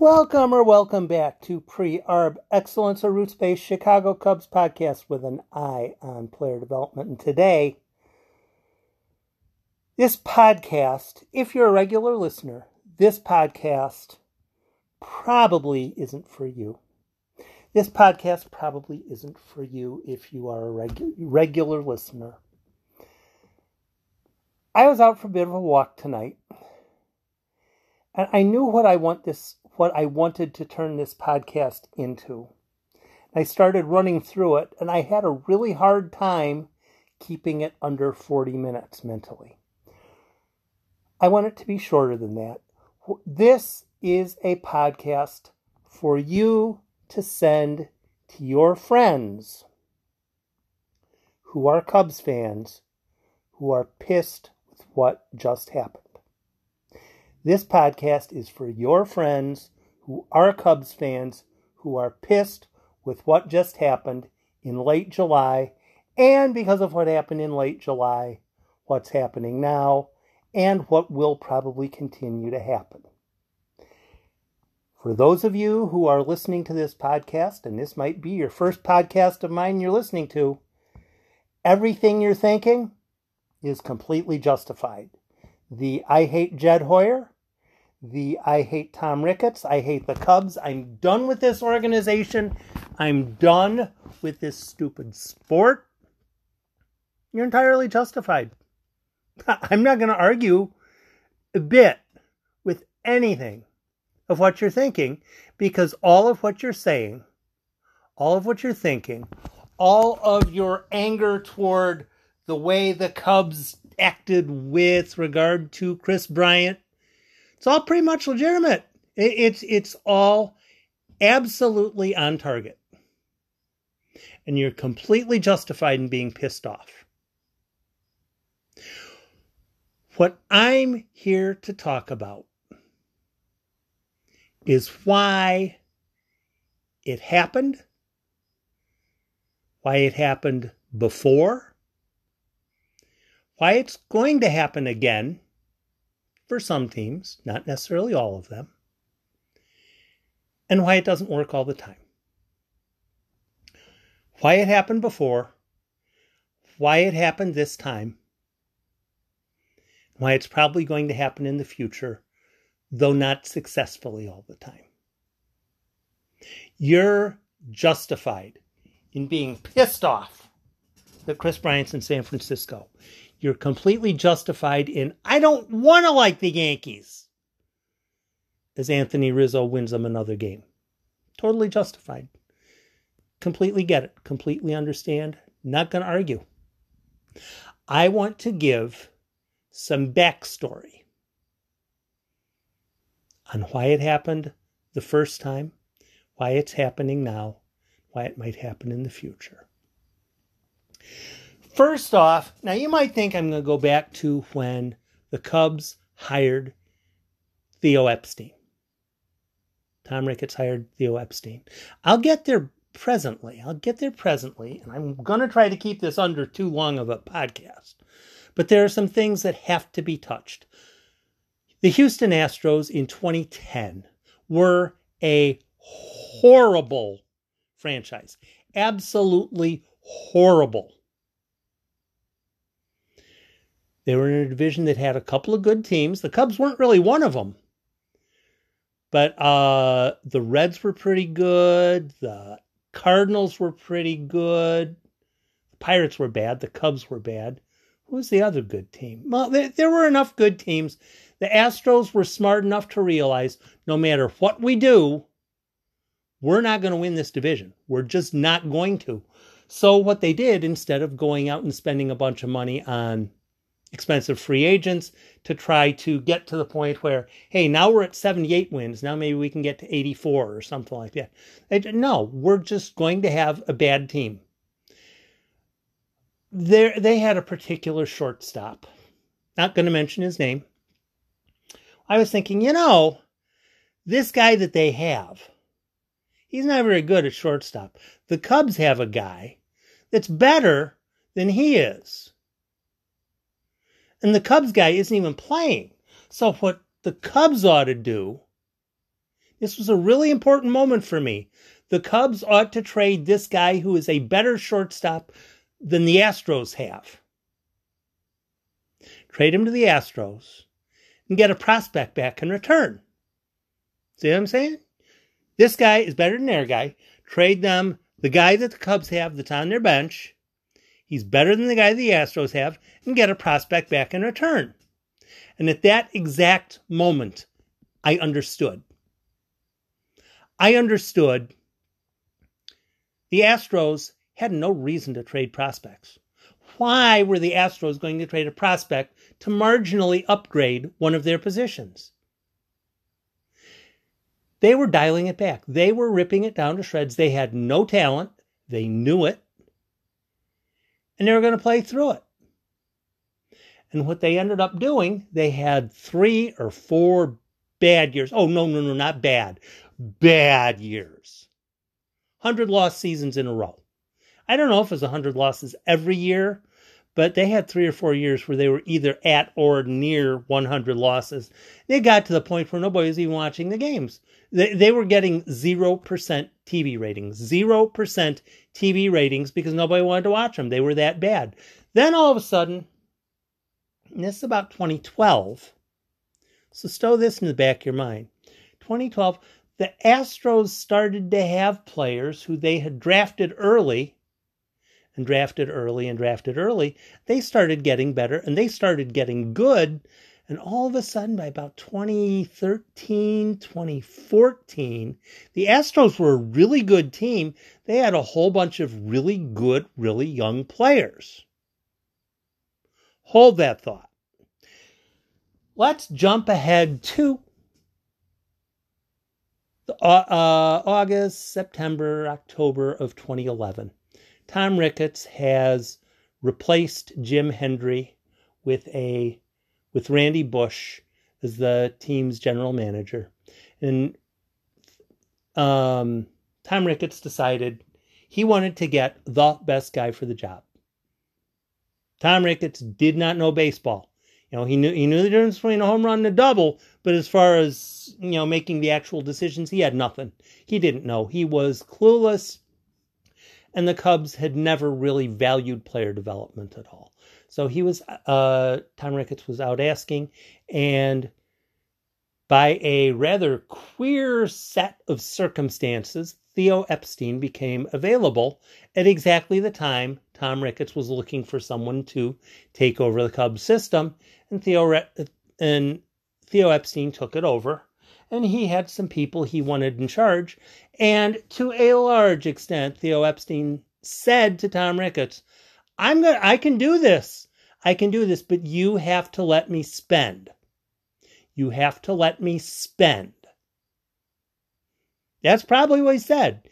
Welcome or welcome back to Pre Arb Excellence or Roots Based Chicago Cubs podcast with an eye on player development. And today, this podcast, if you're a regular listener, this podcast probably isn't for you. This podcast probably isn't for you if you are a regu- regular listener. I was out for a bit of a walk tonight, and I knew what I want this what I wanted to turn this podcast into. I started running through it, and I had a really hard time keeping it under 40 minutes mentally. I want it to be shorter than that. This is a podcast for you to send to your friends who are Cubs fans who are pissed with what just happened. This podcast is for your friends who are Cubs fans who are pissed with what just happened in late July, and because of what happened in late July, what's happening now, and what will probably continue to happen. For those of you who are listening to this podcast, and this might be your first podcast of mine you're listening to, everything you're thinking is completely justified. The I hate Jed Hoyer, the I hate Tom Ricketts, I hate the Cubs, I'm done with this organization, I'm done with this stupid sport. You're entirely justified. I'm not going to argue a bit with anything of what you're thinking because all of what you're saying, all of what you're thinking, all of your anger toward the way the Cubs acted with regard to Kris Bryant, it's all pretty much legitimate. It's it's all absolutely on target. And you're completely justified in being pissed off. What I'm here to talk about is why it happened, why it happened before, why it's going to happen again for some teams, not necessarily all of them, and why it doesn't work all the time. Why it happened before, why it happened this time, why it's probably going to happen in the future, though not successfully all the time. You're justified in being pissed off that Kris Bryant's in San Francisco. You're completely justified in, I don't want to like the Yankees, as Anthony Rizzo wins them another game. Totally justified. Completely get it. Completely understand. Not going to argue. I want to give some backstory on why it happened the first time, why it's happening now, why it might happen in the future. First off, now you might think I'm going to go back to when the Cubs hired Theo Epstein. Tom Ricketts hired Theo Epstein. I'll get there presently. I'll get there presently, and I'm going to try to keep this under too long of a podcast. But there are some things that have to be touched. The Houston Astros in 2010 were a horrible franchise. Absolutely horrible. They were in a division that had a couple of good teams. The Cubs weren't really one of them. But uh, the Reds were pretty good. The Cardinals were pretty good. The Pirates were bad. The Cubs were bad. Who was the other good team? Well, there, there were enough good teams. The Astros were smart enough to realize no matter what we do, we're not going to win this division. We're just not going to. So, what they did, instead of going out and spending a bunch of money on expensive free agents to try to get to the point where, hey, now we're at 78 wins. Now maybe we can get to 84 or something like that. No, we're just going to have a bad team. There, they had a particular shortstop. Not going to mention his name. I was thinking, you know, this guy that they have, he's not very good at shortstop. The Cubs have a guy that's better than he is and the Cubs guy isn't even playing. So what the Cubs ought to do, This was a really important moment for me. The Cubs ought to trade this guy who is a better shortstop than the Astros have. Trade him to the Astros and get a prospect back in return. See what I'm saying? This guy is better than their guy. Trade them the guy that the Cubs have that's on their bench. He's better than the guy the Astros have and get a prospect back in return. And at that exact moment, I understood. I understood the Astros had no reason to trade prospects. Why were the Astros going to trade a prospect to marginally upgrade one of their positions? They were dialing it back. They were ripping it down to shreds. They had no talent. They knew it. And they were going to play through it. And what they ended up doing, they had three or four bad years. Oh, no, no, no, not bad. Bad years. 100 lost seasons in a row. I don't know if it was 100 losses every year, but they had three or four years where they were either at or near 100 losses. They got to the point where nobody was even watching the games. They, they were getting 0% TV ratings, 0% TV ratings because nobody wanted to watch them. They were that bad. Then all of a sudden, this is about 2012. So stow this in the back of your mind. 2012, the Astros started to have players who they had drafted early and drafted early and drafted early. They started getting better and they started getting good and all of a sudden, by about 2013, 2014, the Astros were a really good team. They had a whole bunch of really good, really young players. Hold that thought. Let's jump ahead to uh, uh, August, September, October of 2011. Tom Ricketts has replaced Jim Hendry with a with Randy Bush as the team's general manager. And um, Tom Ricketts decided he wanted to get the best guy for the job. Tom Ricketts did not know baseball. You know, he knew he knew the difference between a home run and a double, but as far as you know, making the actual decisions, he had nothing. He didn't know. He was clueless, and the Cubs had never really valued player development at all. So he was, uh, Tom Ricketts was out asking, and by a rather queer set of circumstances, Theo Epstein became available at exactly the time Tom Ricketts was looking for someone to take over the Cubs system, and Theo and Theo Epstein took it over, and he had some people he wanted in charge, and to a large extent, Theo Epstein said to Tom Ricketts, I'm going to, I can do this. I can do this, but you have to let me spend. You have to let me spend. That's probably what he said.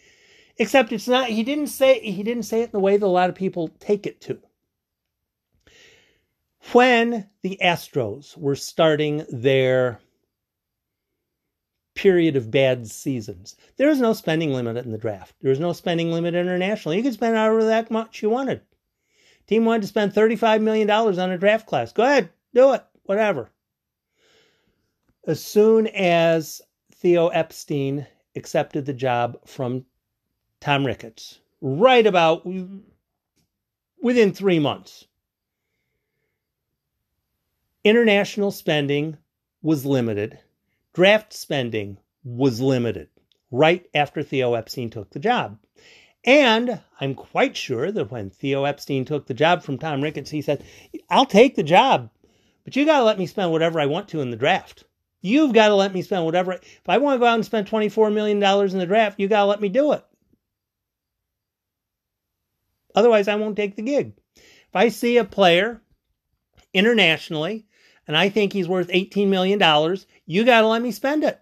Except it's not he didn't say he didn't say it in the way that a lot of people take it to. When the Astros were starting their period of bad seasons. There was no spending limit in the draft. There was no spending limit internationally. You could spend however that much you wanted. Team wanted to spend $35 million on a draft class. Go ahead, do it, whatever. As soon as Theo Epstein accepted the job from Tom Ricketts, right about within three months, international spending was limited, draft spending was limited right after Theo Epstein took the job. And I'm quite sure that when Theo Epstein took the job from Tom Ricketts, he said, I'll take the job, but you got to let me spend whatever I want to in the draft. You've got to let me spend whatever. If I want to go out and spend $24 million in the draft, you got to let me do it. Otherwise, I won't take the gig. If I see a player internationally and I think he's worth $18 million, you got to let me spend it.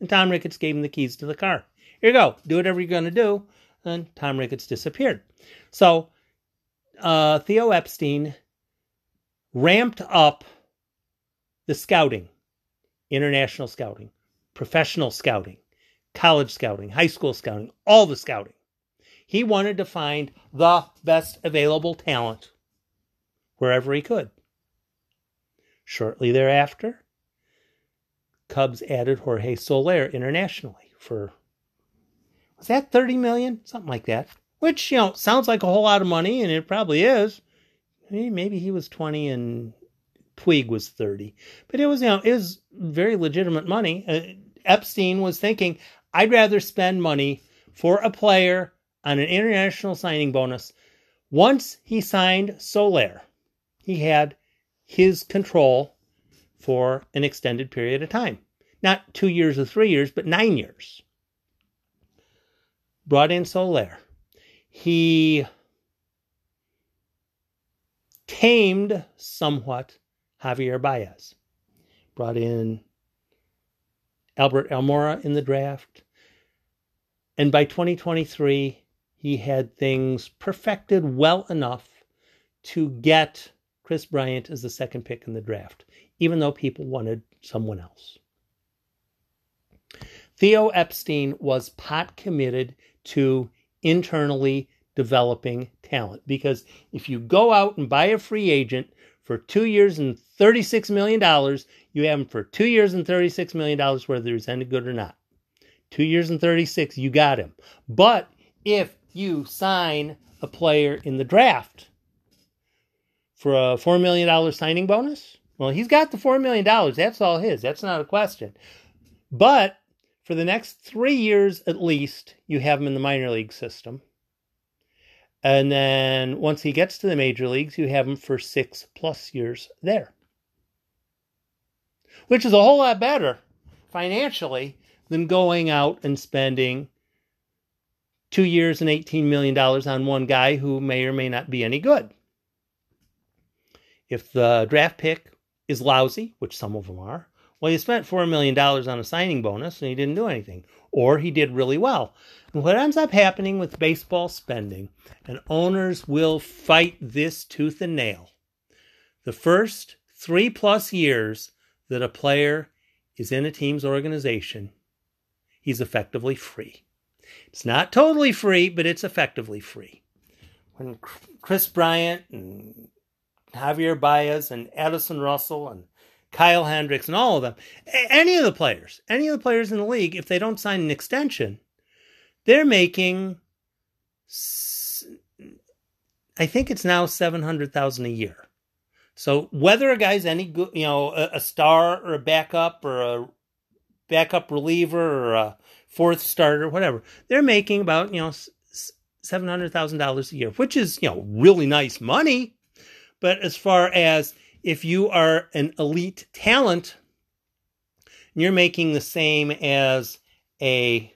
And Tom Ricketts gave him the keys to the car. Here you go. Do whatever you're going to do. And Tom Ricketts disappeared. So uh, Theo Epstein ramped up the scouting, international scouting, professional scouting, college scouting, high school scouting, all the scouting. He wanted to find the best available talent wherever he could. Shortly thereafter, Cubs added Jorge Soler internationally for was that 30 million? Something like that. Which, you know, sounds like a whole lot of money, and it probably is. Maybe he was 20 and Puig was 30. But it was, you know, it was very legitimate money. Uh, Epstein was thinking, I'd rather spend money for a player on an international signing bonus. Once he signed Soler, he had his control for an extended period of time. Not two years or three years, but nine years. Brought in Soler. He tamed somewhat Javier Baez. Brought in Albert Almora in the draft. And by 2023, he had things perfected well enough to get Kris Bryant as the second pick in the draft, even though people wanted someone else. Theo Epstein was pot committed to internally developing talent because if you go out and buy a free agent for two years and $36 million, you have him for two years and $36 million, whether he's any good or not. Two years and 36, you got him. But if you sign a player in the draft for a $4 million signing bonus, well, he's got the $4 million. That's all his. That's not a question. But for the next three years at least, you have him in the minor league system. And then once he gets to the major leagues, you have him for six plus years there. Which is a whole lot better financially than going out and spending two years and $18 million on one guy who may or may not be any good. If the draft pick is lousy, which some of them are, well, he spent $4 million on a signing bonus and he didn't do anything. Or he did really well. And what ends up happening with baseball spending, and owners will fight this tooth and nail. The first three plus years that a player is in a team's organization, he's effectively free. It's not totally free, but it's effectively free. When Kris Bryant and Javier Baez and Addison Russell and Kyle Hendricks and all of them, any of the players, any of the players in the league, if they don't sign an extension, they're making, I think it's now seven hundred thousand a year. So whether a guy's any good, you know, a, a star or a backup or a backup reliever or a fourth starter, whatever, they're making about you know seven hundred thousand dollars a year, which is you know really nice money. But as far as if you are an elite talent, you're making the same as a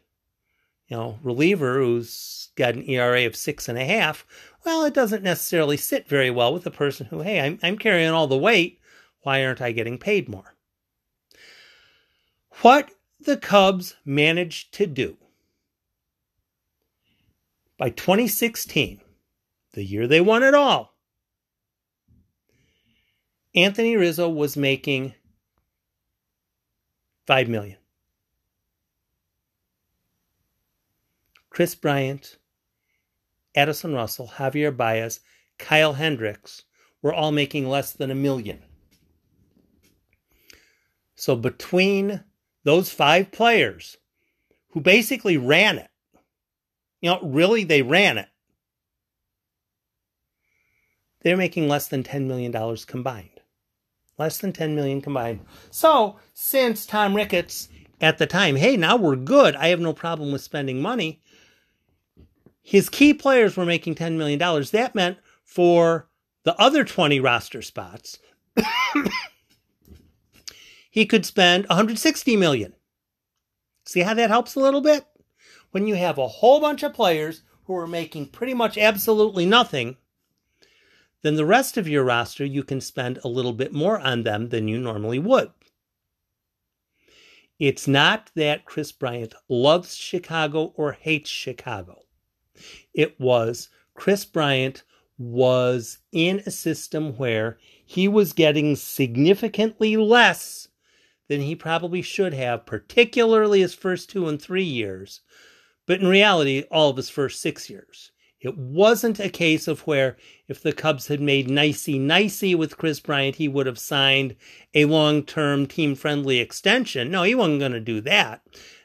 you know, reliever who's got an ERA of six and a half, well, it doesn't necessarily sit very well with a person who, hey, I'm, I'm carrying all the weight. Why aren't I getting paid more? What the Cubs managed to do by 2016, the year they won it all, Anthony Rizzo was making 5 million. Kris Bryant, Addison Russell, Javier Baez, Kyle Hendricks were all making less than a million. So between those five players who basically ran it, you know, really they ran it, they're making less than $10 million combined. Less than 10 million combined. So, since Tom Ricketts at the time, hey, now we're good. I have no problem with spending money his key players were making $10 million. That meant for the other 20 roster spots, he could spend 160 million. See how that helps a little bit? When you have a whole bunch of players who are making pretty much absolutely nothing, then the rest of your roster, you can spend a little bit more on them than you normally would. It's not that Kris Bryant loves Chicago or hates Chicago. It was Kris Bryant was in a system where he was getting significantly less than he probably should have, particularly his first two and three years, but in reality, all of his first six years. It wasn't a case of where if the Cubs had made nicey nicey with Kris Bryant, he would have signed a long term team friendly extension. No, he wasn't going to do that.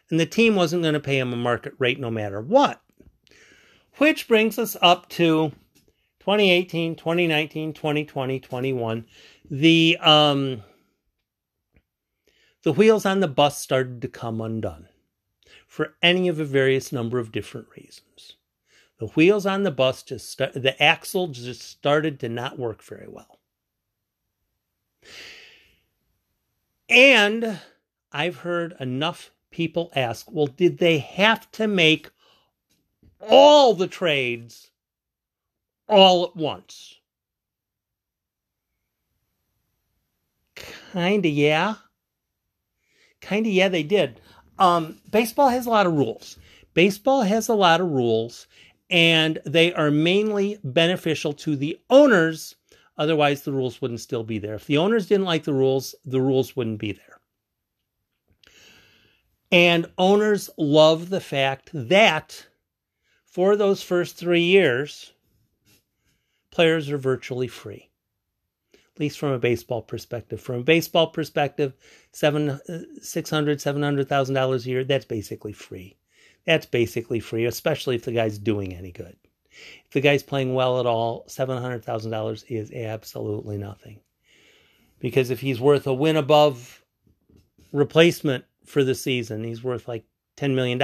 And the team wasn't going to pay him a market rate no matter what. Which brings us up to 2018, 2019, 2020, 21. The um the wheels on the bus started to come undone for any of a various number of different reasons. The wheels on the bus just start, the axle just started to not work very well. And I've heard enough people ask, well, did they have to make all the trades all at once? Kinda, yeah. Kinda, yeah, they did. Um, baseball has a lot of rules. Baseball has a lot of rules, and they are mainly beneficial to the owners. Otherwise, the rules wouldn't still be there. If the owners didn't like the rules, the rules wouldn't be there. And owners love the fact that for those first three years, players are virtually free, at least from a baseball perspective. From a baseball perspective, seven, uh, hundred thousand dollars a year, that's basically free. That's basically free, especially if the guy's doing any good. If the guy's playing well at all, $700,000 is absolutely nothing. Because if he's worth a win above replacement for the season, he's worth like $10 million.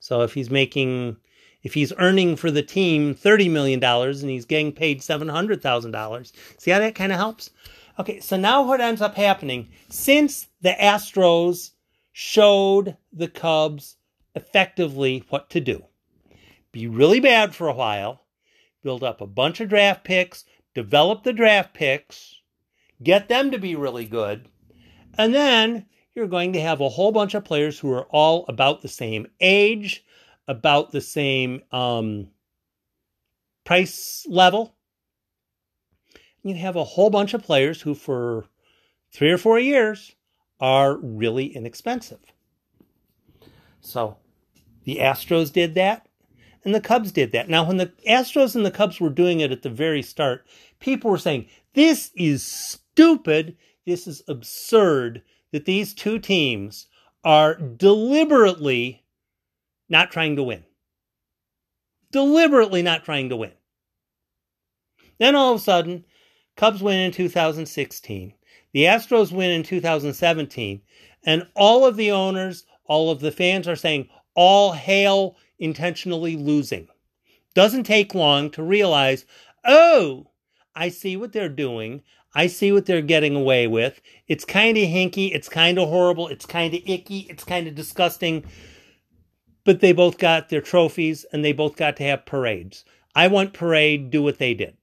So if he's making, if he's earning for the team $30 million and he's getting paid $700,000, see how that kind of helps? Okay, so now what ends up happening, since the Astros showed the Cubs effectively what to do. Be really bad for a while, build up a bunch of draft picks, develop the draft picks, get them to be really good, and then you're going to have a whole bunch of players who are all about the same age, about the same um, price level. You have a whole bunch of players who, for three or four years, are really inexpensive. So the Astros did that, and the Cubs did that. Now, when the Astros and the Cubs were doing it at the very start, people were saying, This is stupid. This is absurd that these two teams are deliberately not trying to win. Deliberately not trying to win. Then all of a sudden, Cubs win in 2016. The Astros win in 2017. And all of the owners, all of the fans are saying, all hail intentionally losing. Doesn't take long to realize, oh, I see what they're doing. I see what they're getting away with. It's kind of hinky. It's kind of horrible. It's kind of icky. It's kind of disgusting. But they both got their trophies and they both got to have parades. I want parade, do what they did.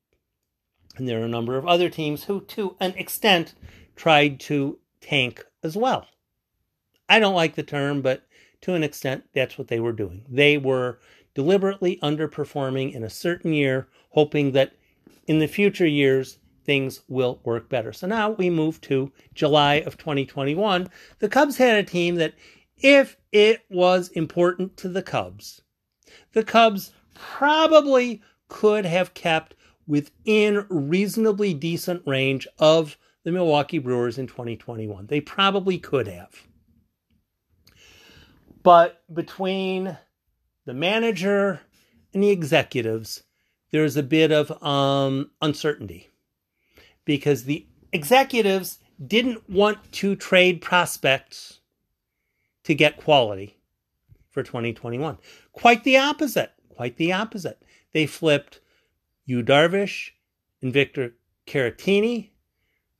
And there are a number of other teams who, to an extent, tried to tank as well. I don't like the term, but to an extent, that's what they were doing. They were deliberately underperforming in a certain year, hoping that in the future years, things will work better. So now we move to July of 2021. The Cubs had a team that, if it was important to the Cubs, the Cubs probably could have kept within reasonably decent range of the Milwaukee Brewers in 2021. They probably could have. But between the manager and the executives, there's a bit of um, uncertainty because the executives didn't want to trade prospects to get quality for 2021. Quite the opposite. Quite the opposite. They flipped Yu Darvish and Victor Caratini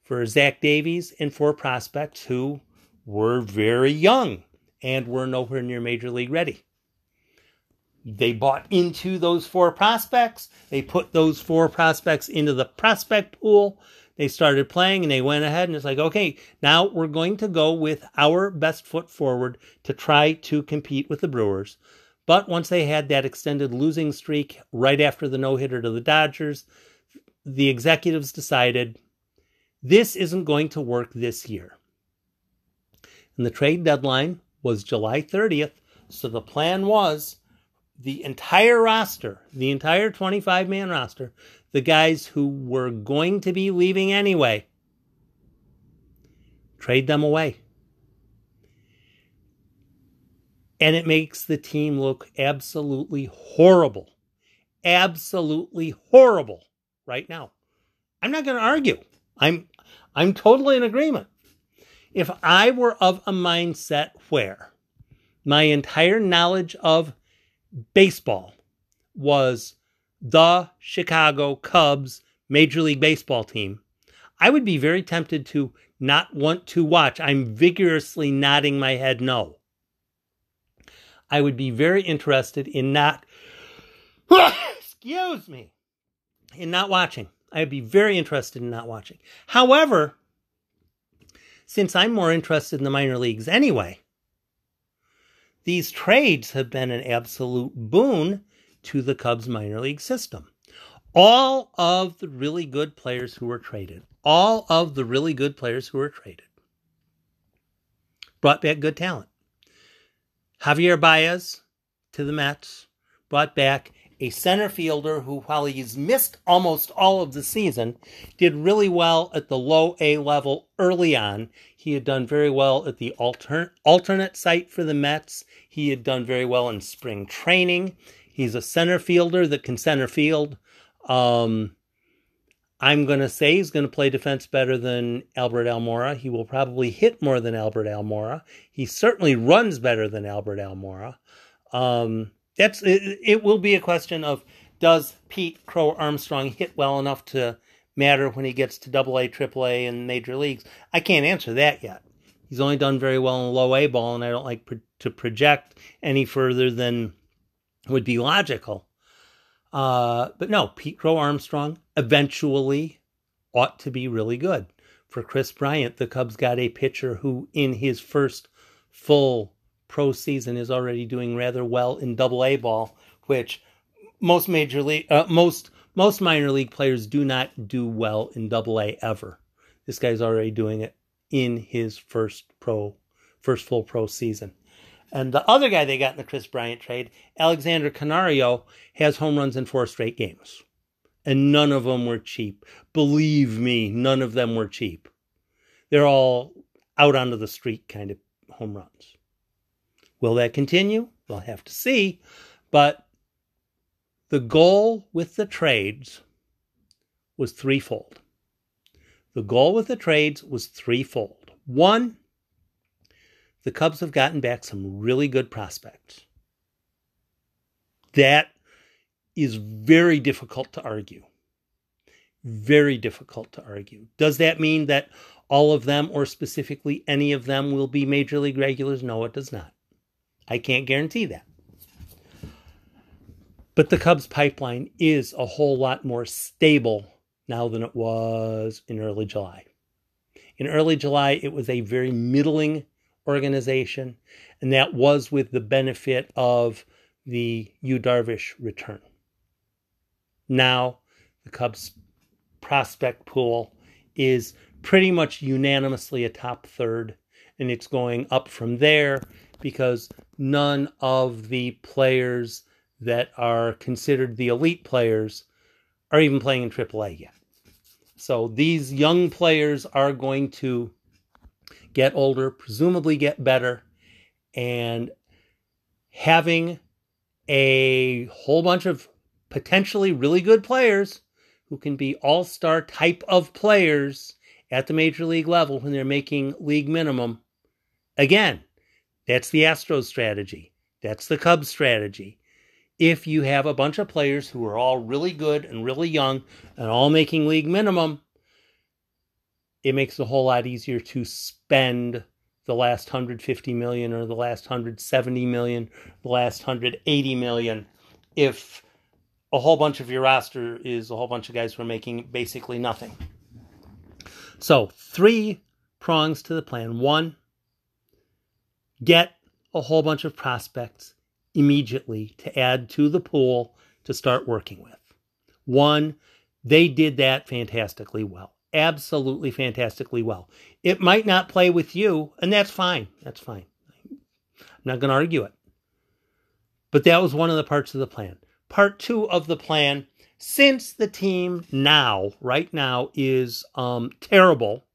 for Zach Davies and four prospects who were very young and were nowhere near major league ready. They bought into those four prospects. They put those four prospects into the prospect pool. They started playing and they went ahead and it's like, okay, now we're going to go with our best foot forward to try to compete with the Brewers. But once they had that extended losing streak right after the no hitter to the Dodgers, the executives decided this isn't going to work this year. And the trade deadline was July 30th. So the plan was the entire roster, the entire 25 man roster, the guys who were going to be leaving anyway, trade them away. And it makes the team look absolutely horrible. Absolutely horrible right now. I'm not going to argue. I'm I'm totally in agreement. If I were of a mindset where my entire knowledge of baseball was the Chicago Cubs Major League Baseball team, I would be very tempted to not want to watch. I'm vigorously nodding my head no. I would be very interested in not, excuse me, in not watching. I'd be very interested in not watching. However, since I'm more interested in the minor leagues anyway, these trades have been an absolute boon to the Cubs minor league system. All of the really good players who were traded, all of the really good players who were traded, brought back good talent. Javier Baez to the Mets brought back a center fielder who, while he's missed almost all of the season, did really well at the low A level early on. He had done very well at the alter- alternate site for the Mets. He had done very well in spring training. He's a center fielder that can center field. Um, I'm going to say he's going to play defense better than Albert Almora. He will probably hit more than Albert Almora. He certainly runs better than Albert Almora. Um, that's it, it will be a question of does Pete Crow Armstrong hit well enough to matter when he gets to double A, triple A, and major leagues? I can't answer that yet. He's only done very well in low A ball, and I don't like pro- to project any further than would be logical. Uh, but no, Pete Crow Armstrong eventually ought to be really good. For Kris Bryant, the Cubs got a pitcher who, in his first full pro season is already doing rather well in double A ball, which most major league, uh, most most minor league players do not do well in double A ever. This guy's already doing it in his first pro, first full pro season. And the other guy they got in the Kris Bryant trade, Alexander Canario, has home runs in four straight games. And none of them were cheap. Believe me, none of them were cheap. They're all out onto the street kind of home runs. Will that continue? We'll have to see. But the goal with the trades was threefold. The goal with the trades was threefold. One, the Cubs have gotten back some really good prospects. That is very difficult to argue. Very difficult to argue. Does that mean that all of them, or specifically any of them, will be major league regulars? No, it does not. I can't guarantee that. But the Cubs pipeline is a whole lot more stable now than it was in early July. In early July, it was a very middling organization, and that was with the benefit of the Yu Darvish return. Now, the Cubs prospect pool is pretty much unanimously a top third, and it's going up from there because none of the players that are considered the elite players are even playing in AAA yet. So these young players are going to get older, presumably get better, and having a whole bunch of potentially really good players who can be all star type of players at the major league level when they're making league minimum. Again, that's the Astros strategy. That's the Cubs strategy. If you have a bunch of players who are all really good and really young and all making league minimum, it makes it a whole lot easier to spend the last 150 million or the last 170 million, the last 180 million if a whole bunch of your roster is a whole bunch of guys who are making basically nothing. So, three prongs to the plan. One, get a whole bunch of prospects immediately to add to the pool to start working with. One, they did that fantastically well. Absolutely fantastically well. It might not play with you, and that's fine. That's fine. I'm not going to argue it. But that was one of the parts of the plan. Part two of the plan, since the team now, right now, is um, terrible,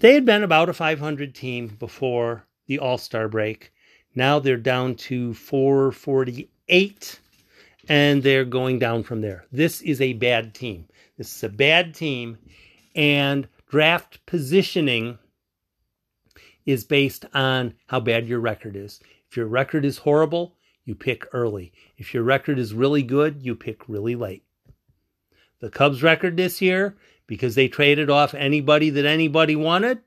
they had been about a 500 team before the All Star break. Now they're down to 448 and they're going down from there. This is a bad team. This is a bad team, and draft positioning is based on how bad your record is. If your record is horrible, you pick early. If your record is really good, you pick really late. The Cubs' record this year, because they traded off anybody that anybody wanted,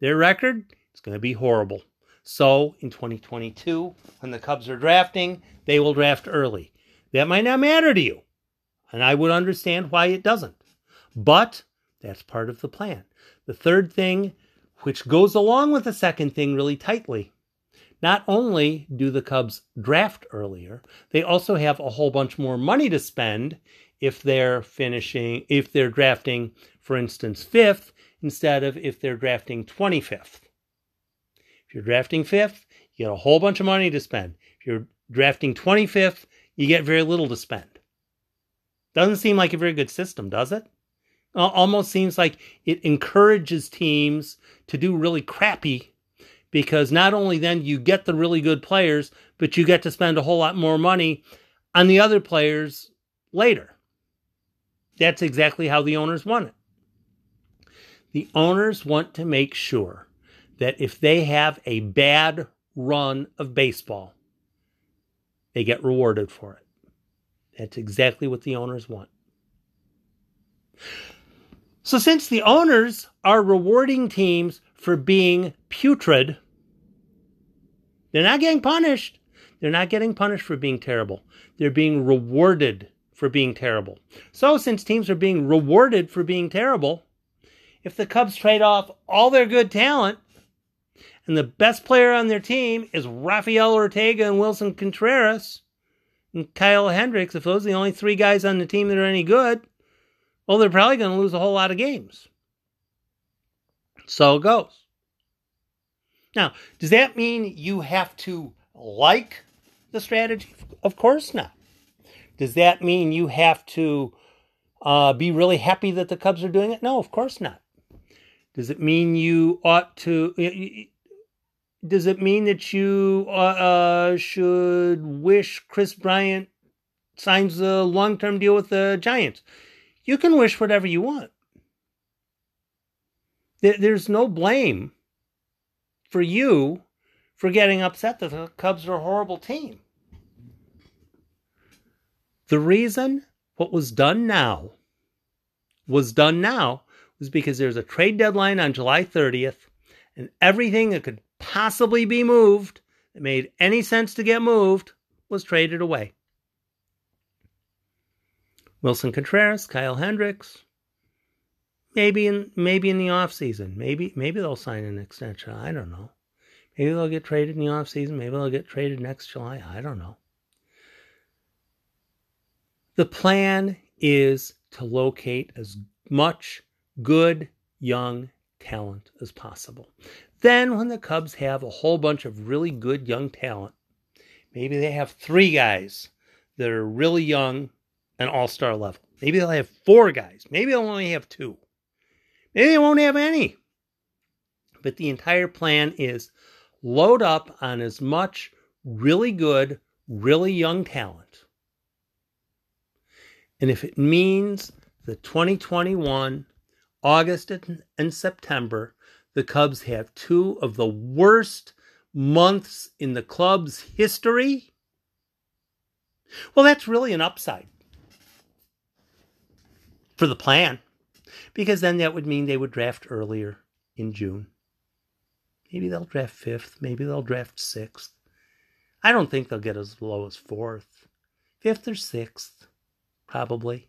their record is going to be horrible. So in 2022, when the Cubs are drafting, they will draft early. That might not matter to you, and I would understand why it doesn't. But that's part of the plan. The third thing, which goes along with the second thing really tightly, not only do the Cubs draft earlier, they also have a whole bunch more money to spend if they're finishing, if they're drafting, for instance, fifth instead of if they're drafting 25th. If you're drafting fifth, you get a whole bunch of money to spend. If you're drafting 25th, you get very little to spend. Doesn't seem like a very good system, does it? Almost seems like it encourages teams to do really crappy because not only then you get the really good players, but you get to spend a whole lot more money on the other players later. That's exactly how the owners want it. The owners want to make sure that if they have a bad run of baseball, they get rewarded for it. That's exactly what the owners want. So, since the owners are rewarding teams for being putrid, they're not getting punished. They're not getting punished for being terrible. They're being rewarded for being terrible. So, since teams are being rewarded for being terrible, if the Cubs trade off all their good talent and the best player on their team is Rafael Ortega and Willson Contreras and Kyle Hendricks, if those are the only three guys on the team that are any good, well, they're probably going to lose a whole lot of games. So it goes. Now, does that mean you have to like the strategy? Of course not. Does that mean you have to uh, be really happy that the Cubs are doing it? No, of course not. Does it mean you ought to? Does it mean that you uh, should wish Kris Bryant signs a long term deal with the Giants? You can wish whatever you want. There's no blame for you for getting upset that the Cubs are a horrible team. The reason what was done now was done now was because there's a trade deadline on July 30th, and everything that could possibly be moved that made any sense to get moved was traded away. Willson Contreras, Kyle Hendricks, maybe in maybe in the off season, maybe maybe they'll sign an extension. I don't know. Maybe they'll get traded in the off season. Maybe they'll get traded next July. I don't know. The plan is to locate as much good young talent as possible. Then, when the Cubs have a whole bunch of really good young talent, maybe they have three guys that are really young and all star level. Maybe they'll have four guys. Maybe they'll only have two. Maybe they won't have any. But the entire plan is load up on as much really good, really young talent. And if it means the 2021 August and September, the Cubs have two of the worst months in the club's history. Well, that's really an upside for the plan because then that would mean they would draft earlier in June. Maybe they'll draft fifth, maybe they'll draft sixth. I don't think they'll get as low as fourth. Fifth or sixth, probably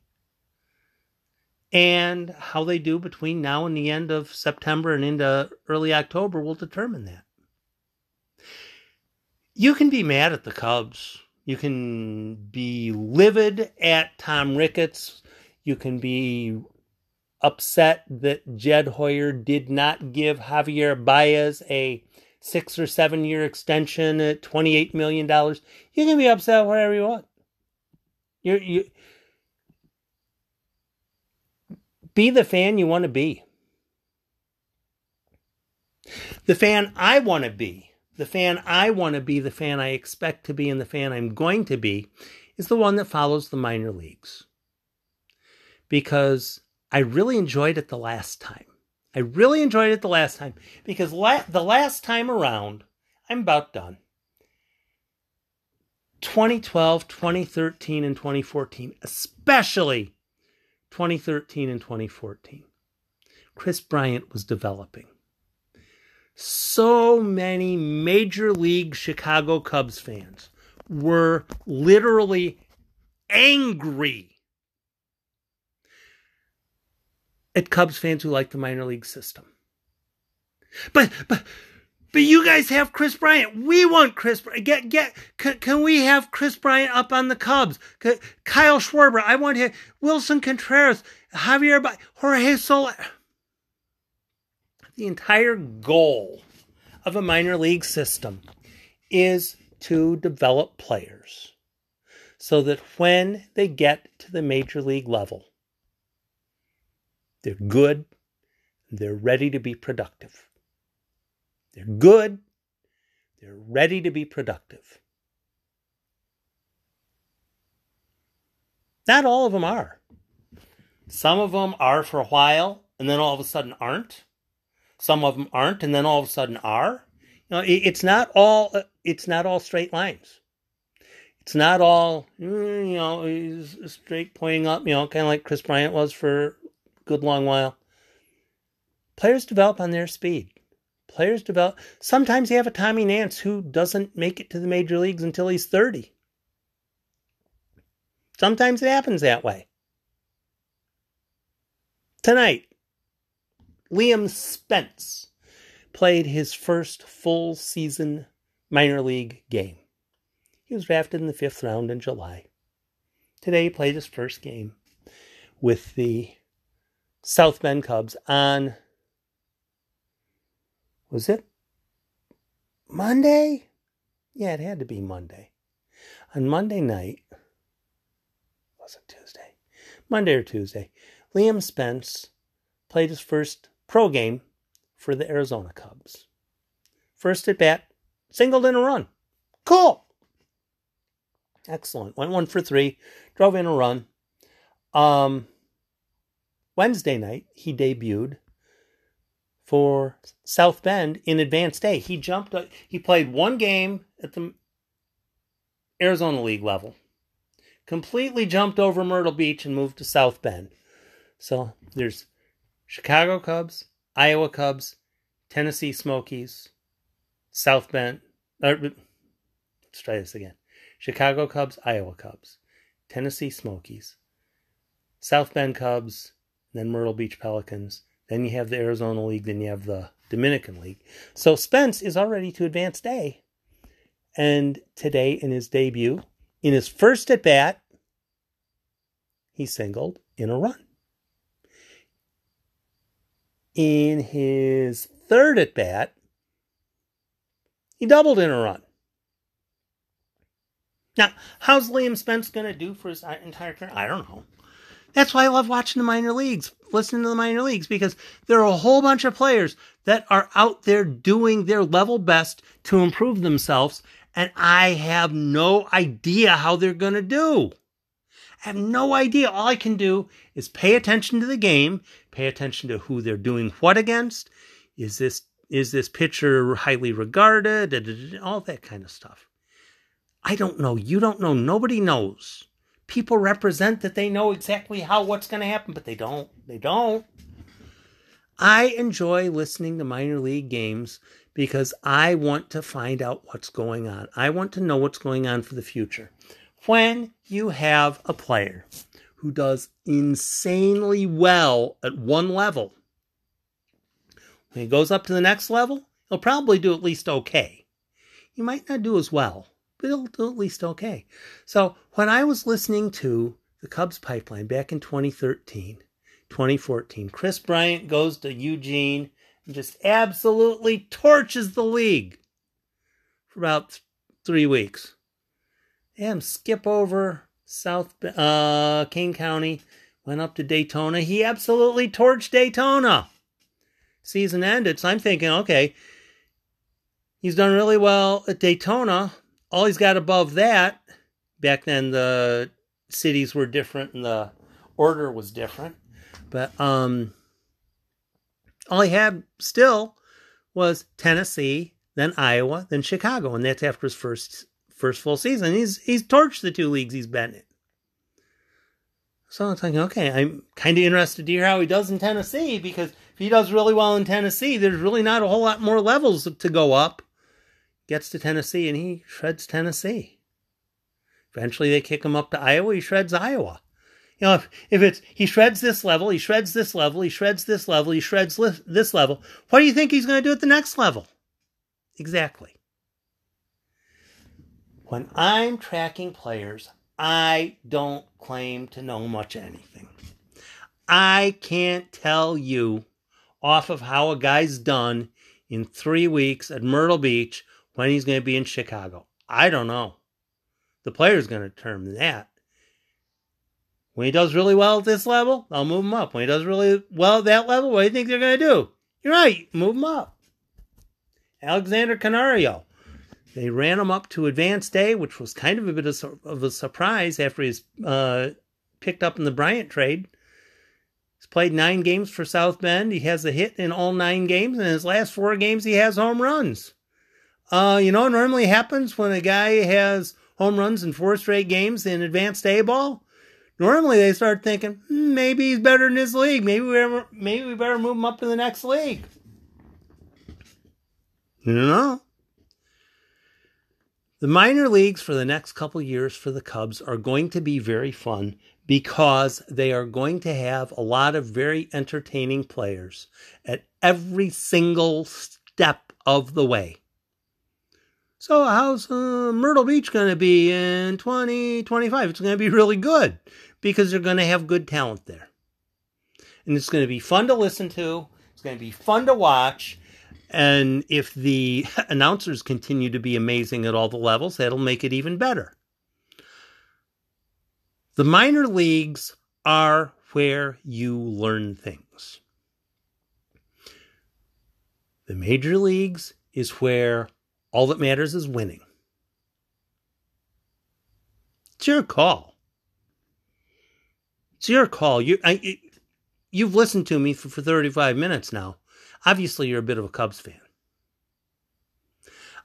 and how they do between now and the end of September and into early October will determine that. You can be mad at the Cubs. You can be livid at Tom Ricketts. You can be upset that Jed Hoyer did not give Javier Baez a six or seven year extension at $28 million. You can be upset whatever you want. You're, you be the fan you want to be. The fan I want to be, the fan I want to be, the fan I expect to be, and the fan I'm going to be is the one that follows the minor leagues. Because I really enjoyed it the last time. I really enjoyed it the last time because la- the last time around, I'm about done. 2012, 2013, and 2014, especially 2013 and 2014. Kris Bryant was developing. So many Major League Chicago Cubs fans were literally angry at Cubs fans who like the minor league system. But but but you guys have Kris Bryant. We want Kris. Bryant. Get get. Can, can we have Kris Bryant up on the Cubs? Kyle Schwarber. I want him. Willson Contreras. Javier. Jorge Soler. The entire goal of a minor league system is to develop players so that when they get to the major league level, they're good. They're ready to be productive. They're good. They're ready to be productive. Not all of them are. Some of them are for a while and then all of a sudden aren't. Some of them aren't and then all of a sudden are. You know, it's not all it's not all straight lines. It's not all mm, you know straight pointing up. You know, kind of like Kris Bryant was for a good long while. Players develop on their speed. Players develop. Sometimes you have a Tommy Nance who doesn't make it to the major leagues until he's 30. Sometimes it happens that way. Tonight, Liam Spence played his first full season minor league game. He was drafted in the fifth round in July. Today, he played his first game with the South Bend Cubs on was it Monday? Yeah, it had to be Monday. On Monday night, was it Tuesday? Monday or Tuesday, Liam Spence played his first pro game for the Arizona Cubs. First at bat, singled in a run. Cool. Excellent. Went one for three, drove in a run. Um, Wednesday night, he debuted for South Bend in advanced A. He jumped, he played one game at the Arizona League level, completely jumped over Myrtle Beach and moved to South Bend. So there's Chicago Cubs, Iowa Cubs, Tennessee Smokies, South Bend. Uh, let's try this again. Chicago Cubs, Iowa Cubs, Tennessee Smokies, South Bend Cubs, then Myrtle Beach Pelicans. Then you have the Arizona League, then you have the Dominican League. So Spence is already to advanced A. And today, in his debut, in his first at bat, he singled in a run. In his third at bat, he doubled in a run. Now, how's Liam Spence going to do for his uh, entire career? I don't know. That's why I love watching the minor leagues, listening to the minor leagues, because there are a whole bunch of players that are out there doing their level best to improve themselves, and I have no idea how they're going to do. I have no idea. All I can do is pay attention to the game, pay attention to who they're doing what against. Is this is this pitcher highly regarded? All that kind of stuff. I don't know. You don't know. Nobody knows people represent that they know exactly how what's going to happen, but they don't. They don't. I enjoy listening to minor league games because I want to find out what's going on. I want to know what's going on for the future. When you have a player who does insanely well at one level, when he goes up to the next level, he'll probably do at least okay. He might not do as well, at least okay. So when I was listening to the Cubs pipeline back in 2013, 2014, Kris Bryant goes to Eugene and just absolutely torches the league for about three weeks. Damn, skip over South uh, Kane County, went up to Daytona. He absolutely torched Daytona. Season ended, so I'm thinking, okay, he's done really well at Daytona. All he's got above that, back then the cities were different and the order was different. But um all he had still was Tennessee, then Iowa, then Chicago, and that's after his first first full season. He's he's torched the two leagues he's been in. So I'm thinking, okay, I'm kind of interested to hear how he does in Tennessee because if he does really well in Tennessee, there's really not a whole lot more levels to go up. Gets to Tennessee and he shreds Tennessee. Eventually, they kick him up to Iowa. He shreds Iowa. You know, if, if it's he shreds this level, he shreds this level, he shreds this level, he shreds li- this level. What do you think he's going to do at the next level? Exactly. When I'm tracking players, I don't claim to know much anything. I can't tell you off of how a guy's done in three weeks at Myrtle Beach when he's going to be in Chicago. I don't know. The player's going to determine that. When he does really well at this level, I'll move him up. When he does really well at that level, what do you think they're going to do? You're right, move him up. Alexander Canario. They ran him up to advanced A, which was kind of a bit of a surprise after he's uh, picked up in the Bryant trade. He's played nine games for South Bend. He has a hit in all nine games. In his last four games, he has home runs. Uh, you know, normally happens when a guy has home runs in four straight games in advanced A ball. Normally they start thinking, hmm, maybe he's better in this league. Maybe we maybe we better move him up to the next league. You know. The minor leagues for the next couple years for the Cubs are going to be very fun because they are going to have a lot of very entertaining players at every single step of the way. So, how's uh, Myrtle Beach going to be in 2025? It's going to be really good because they're going to have good talent there. And it's going to be fun to listen to, it's going to be fun to watch. And if the announcers continue to be amazing at all the levels, that'll make it even better. The minor leagues are where you learn things. The major leagues is where all that matters is winning. It's your call. It's your call. You, I, you've listened to me for, for 35 minutes now. Obviously, you're a bit of a Cubs fan.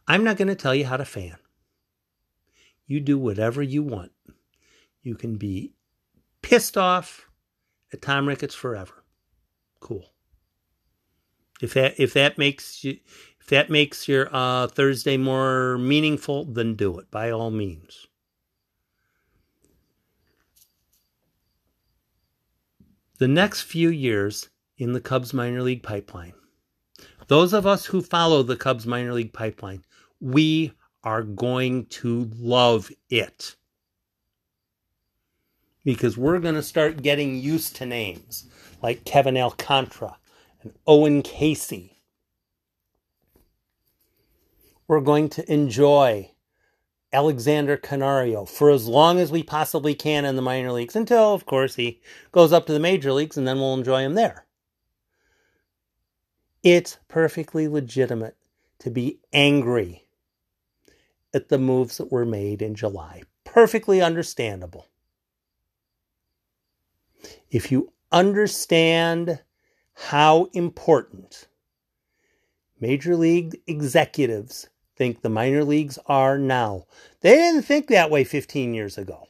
I'm not going to tell you how to fan. You do whatever you want. You can be pissed off at Tom Ricketts forever. Cool. If that if that makes you that makes your uh, Thursday more meaningful, then do it by all means. The next few years in the Cubs minor league pipeline, those of us who follow the Cubs minor league pipeline, we are going to love it. Because we're going to start getting used to names like Kevin Alcantara and Owen Caissie we're going to enjoy Alexander Canario for as long as we possibly can in the minor leagues until, of course, he goes up to the major leagues and then we'll enjoy him there. It's perfectly legitimate to be angry at the moves that were made in July. Perfectly understandable. If you understand how important major league executives think the minor leagues are now. They didn't think that way 15 years ago.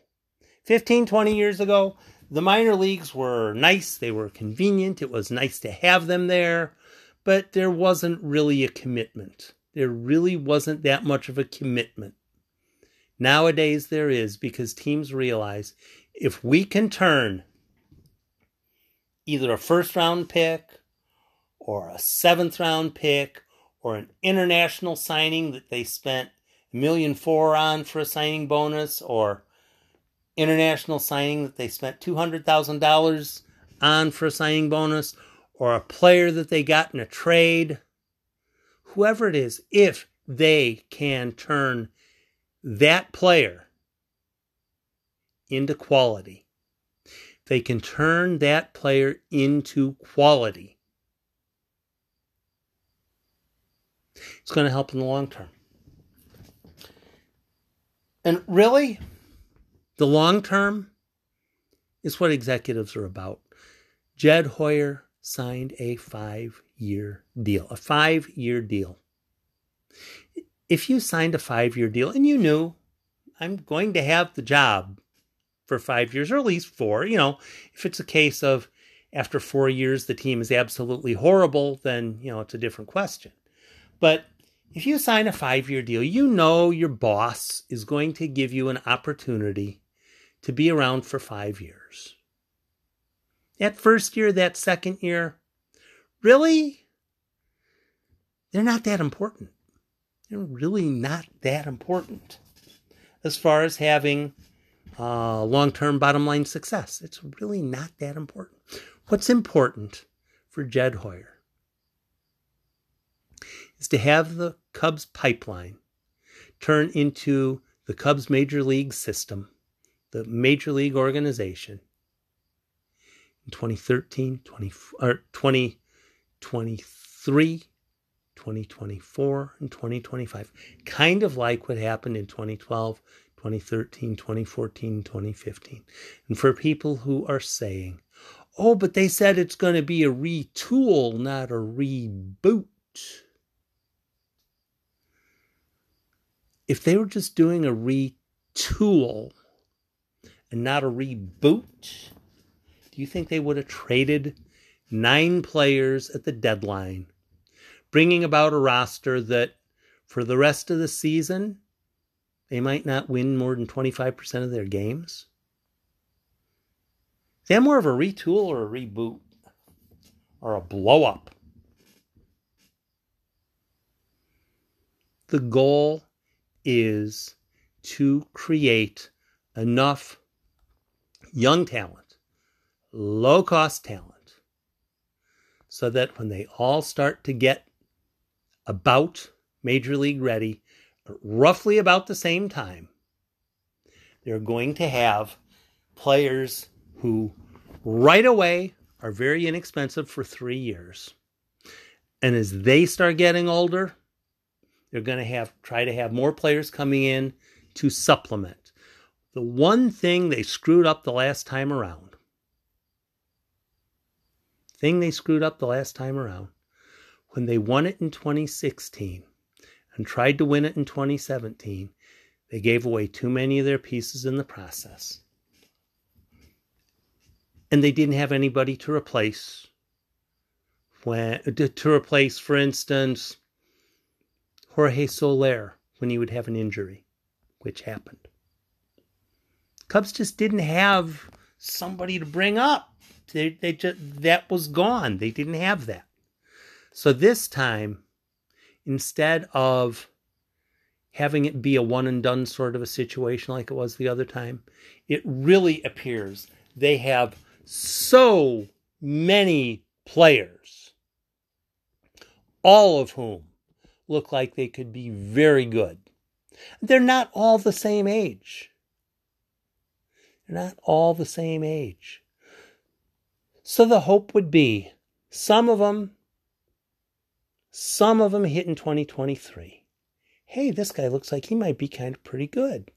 15, 20 years ago, the minor leagues were nice, they were convenient, it was nice to have them there, but there wasn't really a commitment. There really wasn't that much of a commitment. Nowadays, there is because teams realize if we can turn either a first round pick or a seventh round pick or an international signing that they spent a million four on for a signing bonus or international signing that they spent $200,000 on for a signing bonus or a player that they got in a trade, whoever it is, if they can turn that player into quality, they can turn that player into quality. It's going to help in the long term. And really, the long term is what executives are about. Jed Hoyer signed a five year deal, a five year deal. If you signed a five year deal and you knew I'm going to have the job for five years, or at least four. You know, if it's a case of after four years the team is absolutely horrible, then, you know, it's a different question. But if you sign a five year deal, you know your boss is going to give you an opportunity to be around for five years. That first year, that second year, really, they're not that important. They're really not that important as far as having uh, long term bottom line success. It's really not that important. What's important for Jed Hoyer is to have the Cubs pipeline turn into the Cubs major league system, the major league organization in 2013, 20, or 2023, 2024, and 2025. Kind of like what happened in 2012, 2013, 2014, 2015. And for people who are saying, oh, but they said it's going to be a retool, not a reboot. If they were just doing a retool and not a reboot, do you think they would have traded nine players at the deadline, bringing about a roster that for the rest of the season they might not win more than 25% of their games. That more of a retool or a reboot? Or a blow up? The goal is to create enough young talent, low cost talent, so that when they all start to get about major league ready, roughly about the same time, they're going to have players who right away are very inexpensive for three years. And as they start getting older, they're going to have try to have more players coming in to supplement. The one thing they screwed up the last time around, thing they screwed up the last time around, when they won it in 2016, and tried to win it in 2017, they gave away too many of their pieces in the process. And they didn't have anybody to replace when to, to replace, for instance, Jorge Soler when he would have an injury, which happened. Cubs just didn't have somebody to bring up. They, they just that was gone. They didn't have that. So this time instead of having it be a one and done sort of a situation like it was the other time, it really appears they have so many players, all of whom look like they could be very good. They're not all the same age. They're not all the same age. So the hope would be some of them some of them hit in 2023. Hey, this guy looks like he might be kind of pretty good.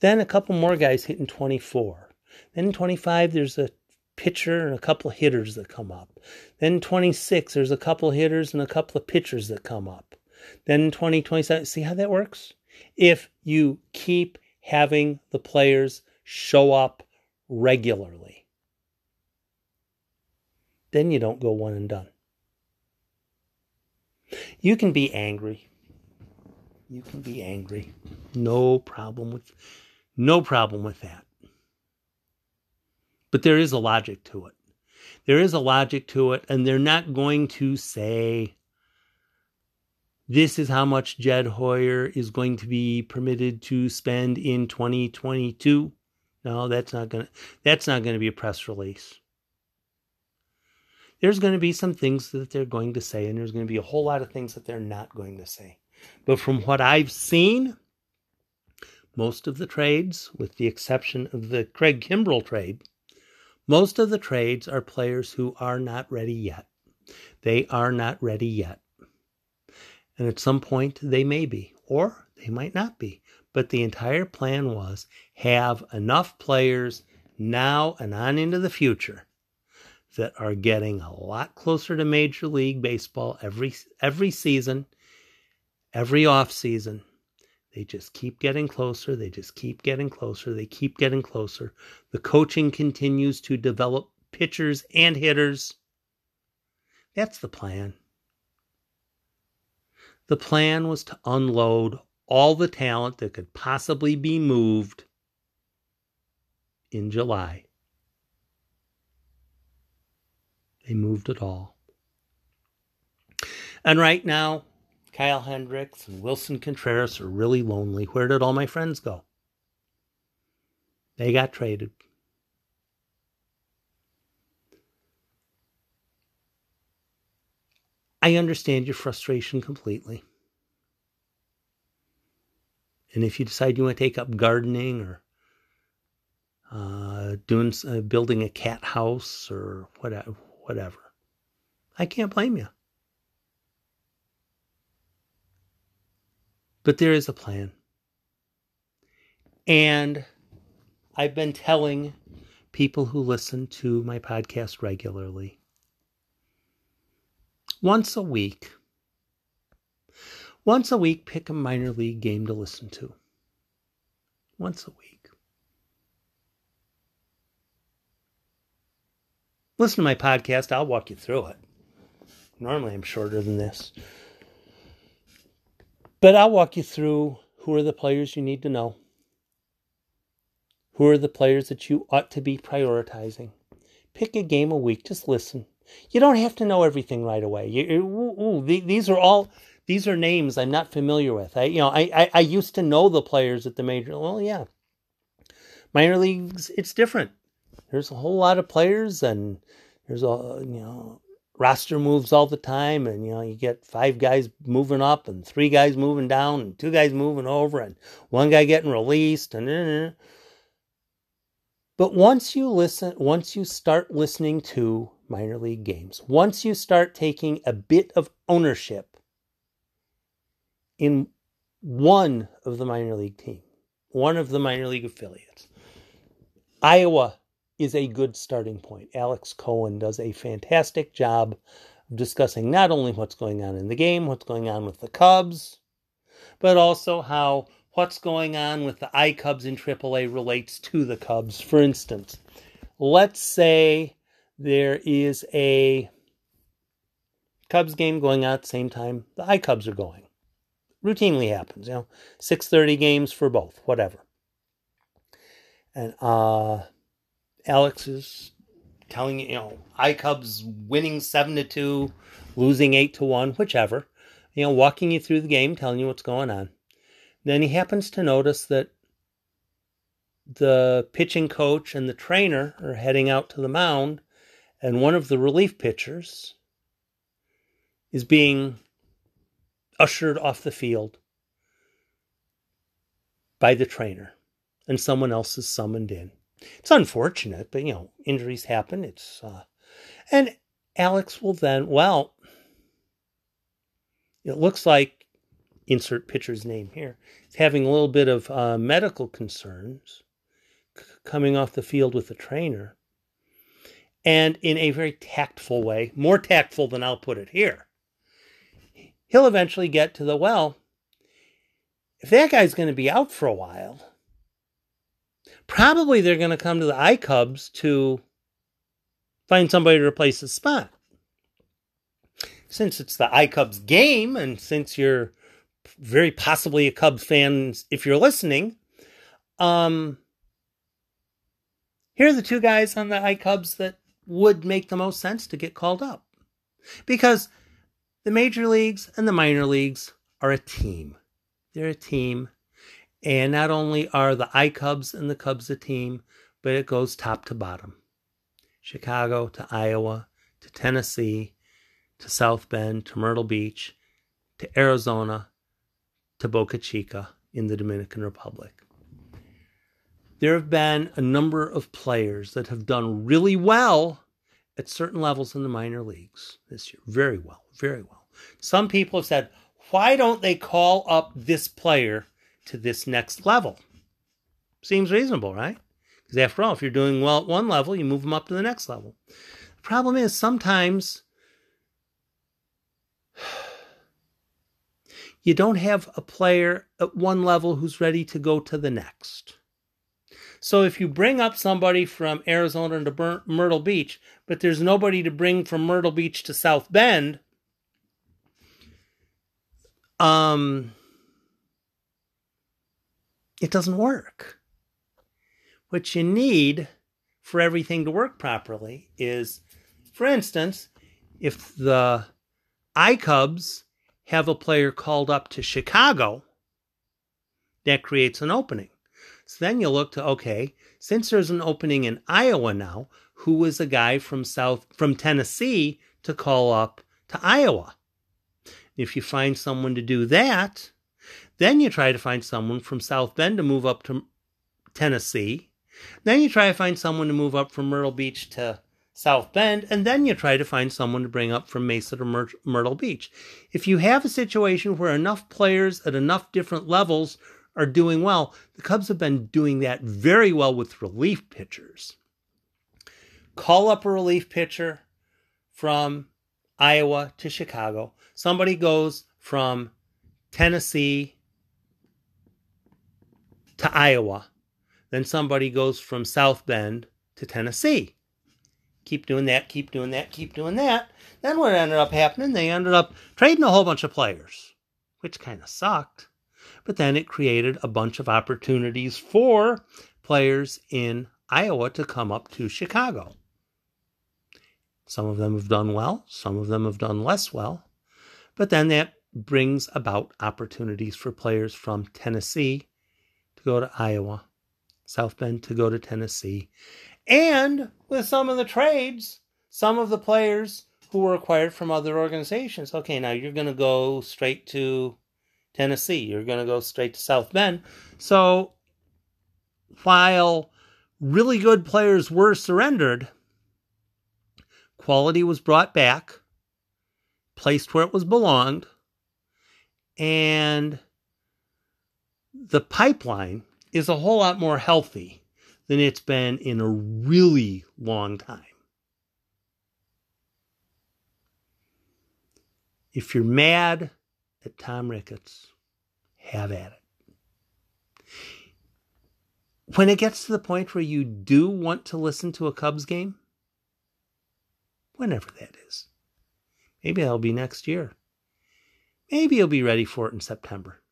Then a couple more guys hit in 24. Then in 25, there's a pitcher and a couple hitters that come up. Then 26, there's a couple hitters and a couple of pitchers that come up. Then in 2027, see how that works? If you keep having the players show up regularly, then you don't go one and done. You can be angry. You can be angry. No problem with no problem with that. But there is a logic to it. There is a logic to it, and they're not going to say this is how much Jed Hoyer is going to be permitted to spend in 2022. No, that's not going to that's not going to be a press release. there's going to be some things that they're going to say, and there's going to be a whole lot of things that they're not going to say. But from what I've seen, most of the trades, with the exception of the Craig Kimbrel trade, most of the trades are players who are not ready yet. They are not ready yet. And at some point, they may be, or they might not be. But the entire plan was have enough players now and on into the future that are getting a lot closer to Major League Baseball every every season, every off season. They just keep getting closer. They just keep getting closer. They keep getting closer. The coaching continues to develop pitchers and hitters. That's the plan. The plan was to unload all the talent that could possibly be moved in July. They moved it all. And right now, Kyle Hendricks and Willson Contreras are really lonely. Where did all my friends go? They got traded. I understand your frustration completely. And if you decide you want to take up gardening or uh, doing uh, building a cat house or whatever, whatever. I can't blame you. But there is a plan. And I've been telling people who listen to my podcast regularly once a week, once a week, pick a minor league game to listen to. Once a week. Listen to my podcast, I'll walk you through it. Normally I'm shorter than this. But I'll walk you through who are the players you need to know. Who are the players that you ought to be prioritizing? Pick a game a week, just listen. You don't have to know everything right away. You, ooh, ooh, these are all these are names I'm not familiar with. I you know I, I, I used to know the players at the major. Well, yeah, minor leagues it's different there's a whole lot of players and there's a you know roster moves all the time and you know you get five guys moving up and three guys moving down and two guys moving over and one guy getting released and uh, but once you listen once you start listening to minor league games once you start taking a bit of ownership in one of the minor league team one of the minor league affiliates Iowa is a good starting point. Alex Cohen does a fantastic job of discussing not only what's going on in the game, what's going on with the Cubs, but also how what's going on with the iCubs in AAA relates to the Cubs. For instance, let's say there is a Cubs game going the same time the iCubs are going. Routinely happens, you know, 6:30 games for both, whatever. And uh Alex is telling you, you know, iCubs winning seven to two, losing eight to one, whichever. You know, walking you through the game, telling you what's going on. Then he happens to notice that the pitching coach and the trainer are heading out to the mound, and one of the relief pitchers is being ushered off the field by the trainer, and someone else is summoned in. It's unfortunate, but you know, injuries happen. It's uh, and Alex will then, well, it looks like insert pitcher's name here. Having a little bit of uh, medical concerns c- coming off the field with the trainer. And in a very tactful way, more tactful than I'll put it here, he'll eventually get to the well. If that guy's going to be out for a while, Probably they're going to come to the iCubs to find somebody to replace the spot. Since it's the iCubs game, and since you're very possibly a Cubs fan if you're listening, um, here are the two guys on the iCubs that would make the most sense to get called up. Because the major leagues and the minor leagues are a team. They're a team. And not only are the iCubs and the Cubs a team, but it goes top to bottom. Chicago to Iowa to Tennessee, to South Bend, to Myrtle Beach, to Arizona, to Boca Chica in the Dominican Republic. There have been a number of players that have done really well at certain levels in the minor leagues this year. Very well, very well. Some people have said, why don't they call up this player to this next level? Seems reasonable, right? Because after all, if you're doing well at one level, you move them up to the next level. The problem is sometimes you don't have a player at one level who's ready to go to the next. So if you bring up somebody from Arizona to Myrtle Beach, but there's nobody to bring from Myrtle Beach to South Bend, um, it doesn't work. What you need for everything to work properly is, for instance, if the iCubs have a player called up to Chicago, that creates an opening. So then you look to okay, since there's an opening in Iowa now, who is a guy from South from Tennessee to call up to Iowa? If you find someone to do that, then you try to find someone from South Bend to move up to Tennessee. Then you try to find someone to move up from Myrtle Beach to South Bend, and then you try to find someone to bring up from Mesa to Myr- Myrtle Beach. If you have a situation where enough players at enough different levels are doing well, the Cubs have been doing that very well with relief pitchers. Call up a relief pitcher from Iowa to Chicago. Somebody goes from Tennessee to Iowa. Then somebody goes from South Bend to Tennessee. Keep doing that, keep doing that, keep doing that. Then what ended up happening, they ended up trading a whole bunch of players, which kind of sucked. But then it created a bunch of opportunities for players in Iowa to come up to Chicago. Some of them have done well, some of them have done less well. But then that brings about opportunities for players from Tennessee to go to Iowa, South Bend to go to Tennessee. And with some of the trades, some of the players who were acquired from other organizations. Okay, now you're going to go straight to Tennessee. You're going to go straight to South Bend. So while really good players were surrendered, Quality was brought back, placed where it was belonged, and the pipeline is a whole lot more healthy than it's been in a really long time. If you're mad at Tom Ricketts, have at it. When it gets to the point where you do want to listen to a Cubs game, whenever that is. Maybe that'll be next year. Maybe you'll be ready for it in September.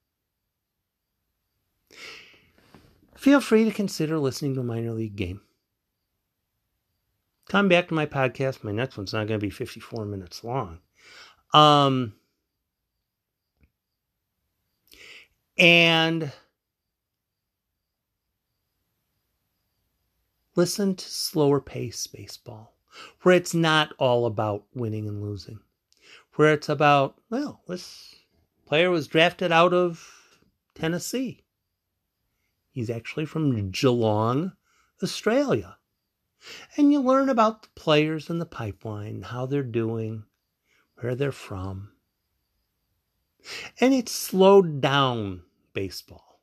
Feel free to consider listening to a minor league game. Come back to my podcast. My next one's not going to be 54 minutes long. Um, and listen to slower pace baseball where it's not all about winning and losing, where it's about, well, this player was drafted out of Tennessee. He's actually from Geelong, Australia. And you learn about the players in the pipeline, how they're doing, where they're from. And it's slowed down baseball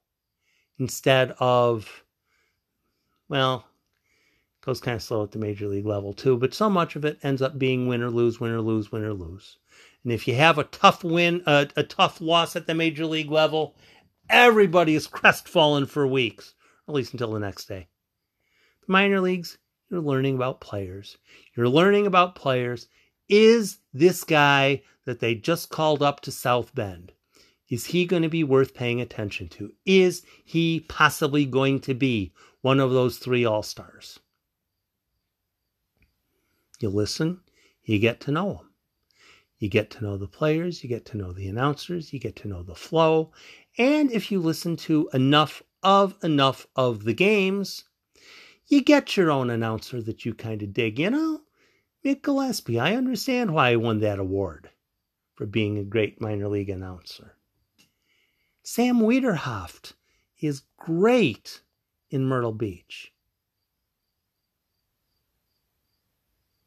instead of, well, it goes kind of slow at the major league level too, but so much of it ends up being win or lose, win or lose, win or lose. And if you have a tough win, a, a tough loss at the major league level, everybody is crestfallen for weeks, at least until the next day. The minor leagues, you're learning about players. You're learning about players. Is this guy that they just called up to South Bend? Is he going to be worth paying attention to? Is he possibly going to be one of those three All Stars? You listen, you get to know them. You get to know the players, you get to know the announcers, you get to know the flow. And if you listen to enough of enough of the games, you get your own announcer that you kind of dig. You know, Mick Gillespie, I understand why he won that award for being a great minor league announcer. Sam Wiederhoft is great in Myrtle Beach.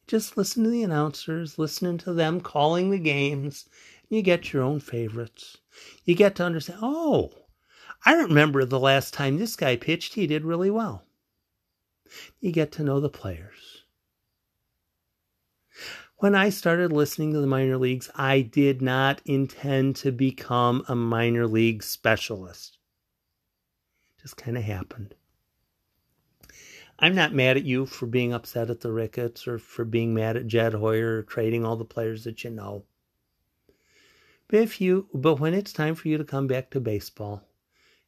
Just listen to the announcers, listening to them calling the games, and you get your own favorites. You get to understand, oh, I remember the last time this guy pitched, he did really well. You get to know the players. When I started listening to the minor leagues, I did not intend to become a minor league specialist. It just kind of happened. I'm not mad at you for being upset at the Ricketts or for being mad at Jed Hoyer or trading all the players that you know. But if you but when it's time for you to come back to baseball,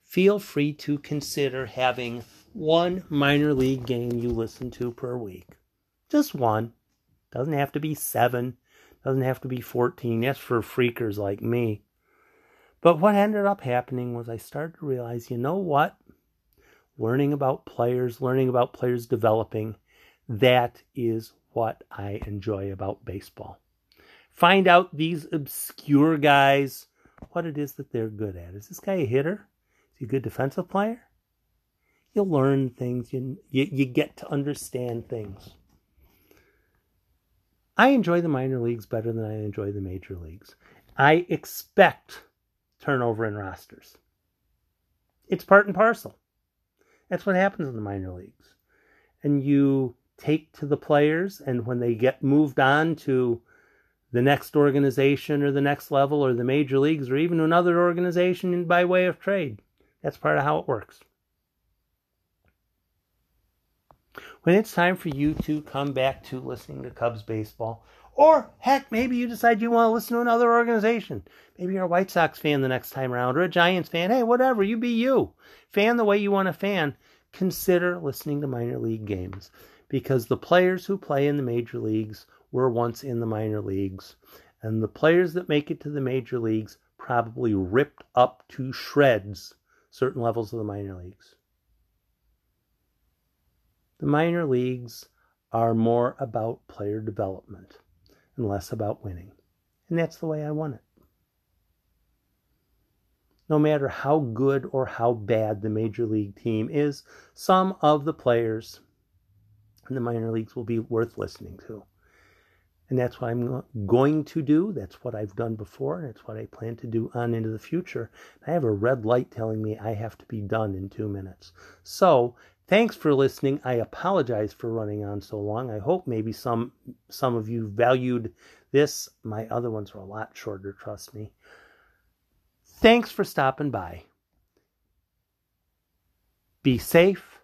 feel free to consider having one minor league game you listen to per week. Just one. Doesn't have to be seven. Doesn't have to be 14. That's for freakers like me. But what ended up happening was I started to realize, you know what? Learning about players, learning about players developing, that is what I enjoy about baseball. Find out these obscure guys, what it is that they're good at. Is this guy a hitter? Is he a good defensive player? you learn things, you, you, you get to understand things. I enjoy the minor leagues better than I enjoy the major leagues. I expect turnover in rosters. It's part and parcel. That's what happens in the minor leagues. And you take to the players, and when they get moved on to the next organization or the next level or the major leagues or even another organization by way of trade, that's part of how it works. when it's time for you to come back to listening to Cubs baseball, or heck, maybe you decide you want to listen to another organization. Maybe you're a White Sox fan the next time around, or a Giants fan. Hey, whatever, you be you. Fan the way you want to fan. Consider listening to minor league games because the players who play in the major leagues were once in the minor leagues. And the players that make it to the major leagues probably ripped up to shreds certain levels of the minor leagues. The minor leagues are more about player development and less about winning. And that's the way I want it. No matter how good or how bad the major league team is, some of the players in the minor leagues will be worth listening to. And that's what I'm going to do. That's what I've done before. And it's what I plan to do on into the future. I have a red light telling me I have to be done in two minutes. So Thanks for listening. I apologize for running on so long. I hope maybe some some of you valued this. My other ones were a lot shorter, trust me. Thanks for stopping by. Be safe,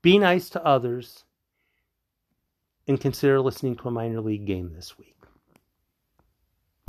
be nice to others, and consider listening to a minor league game this week.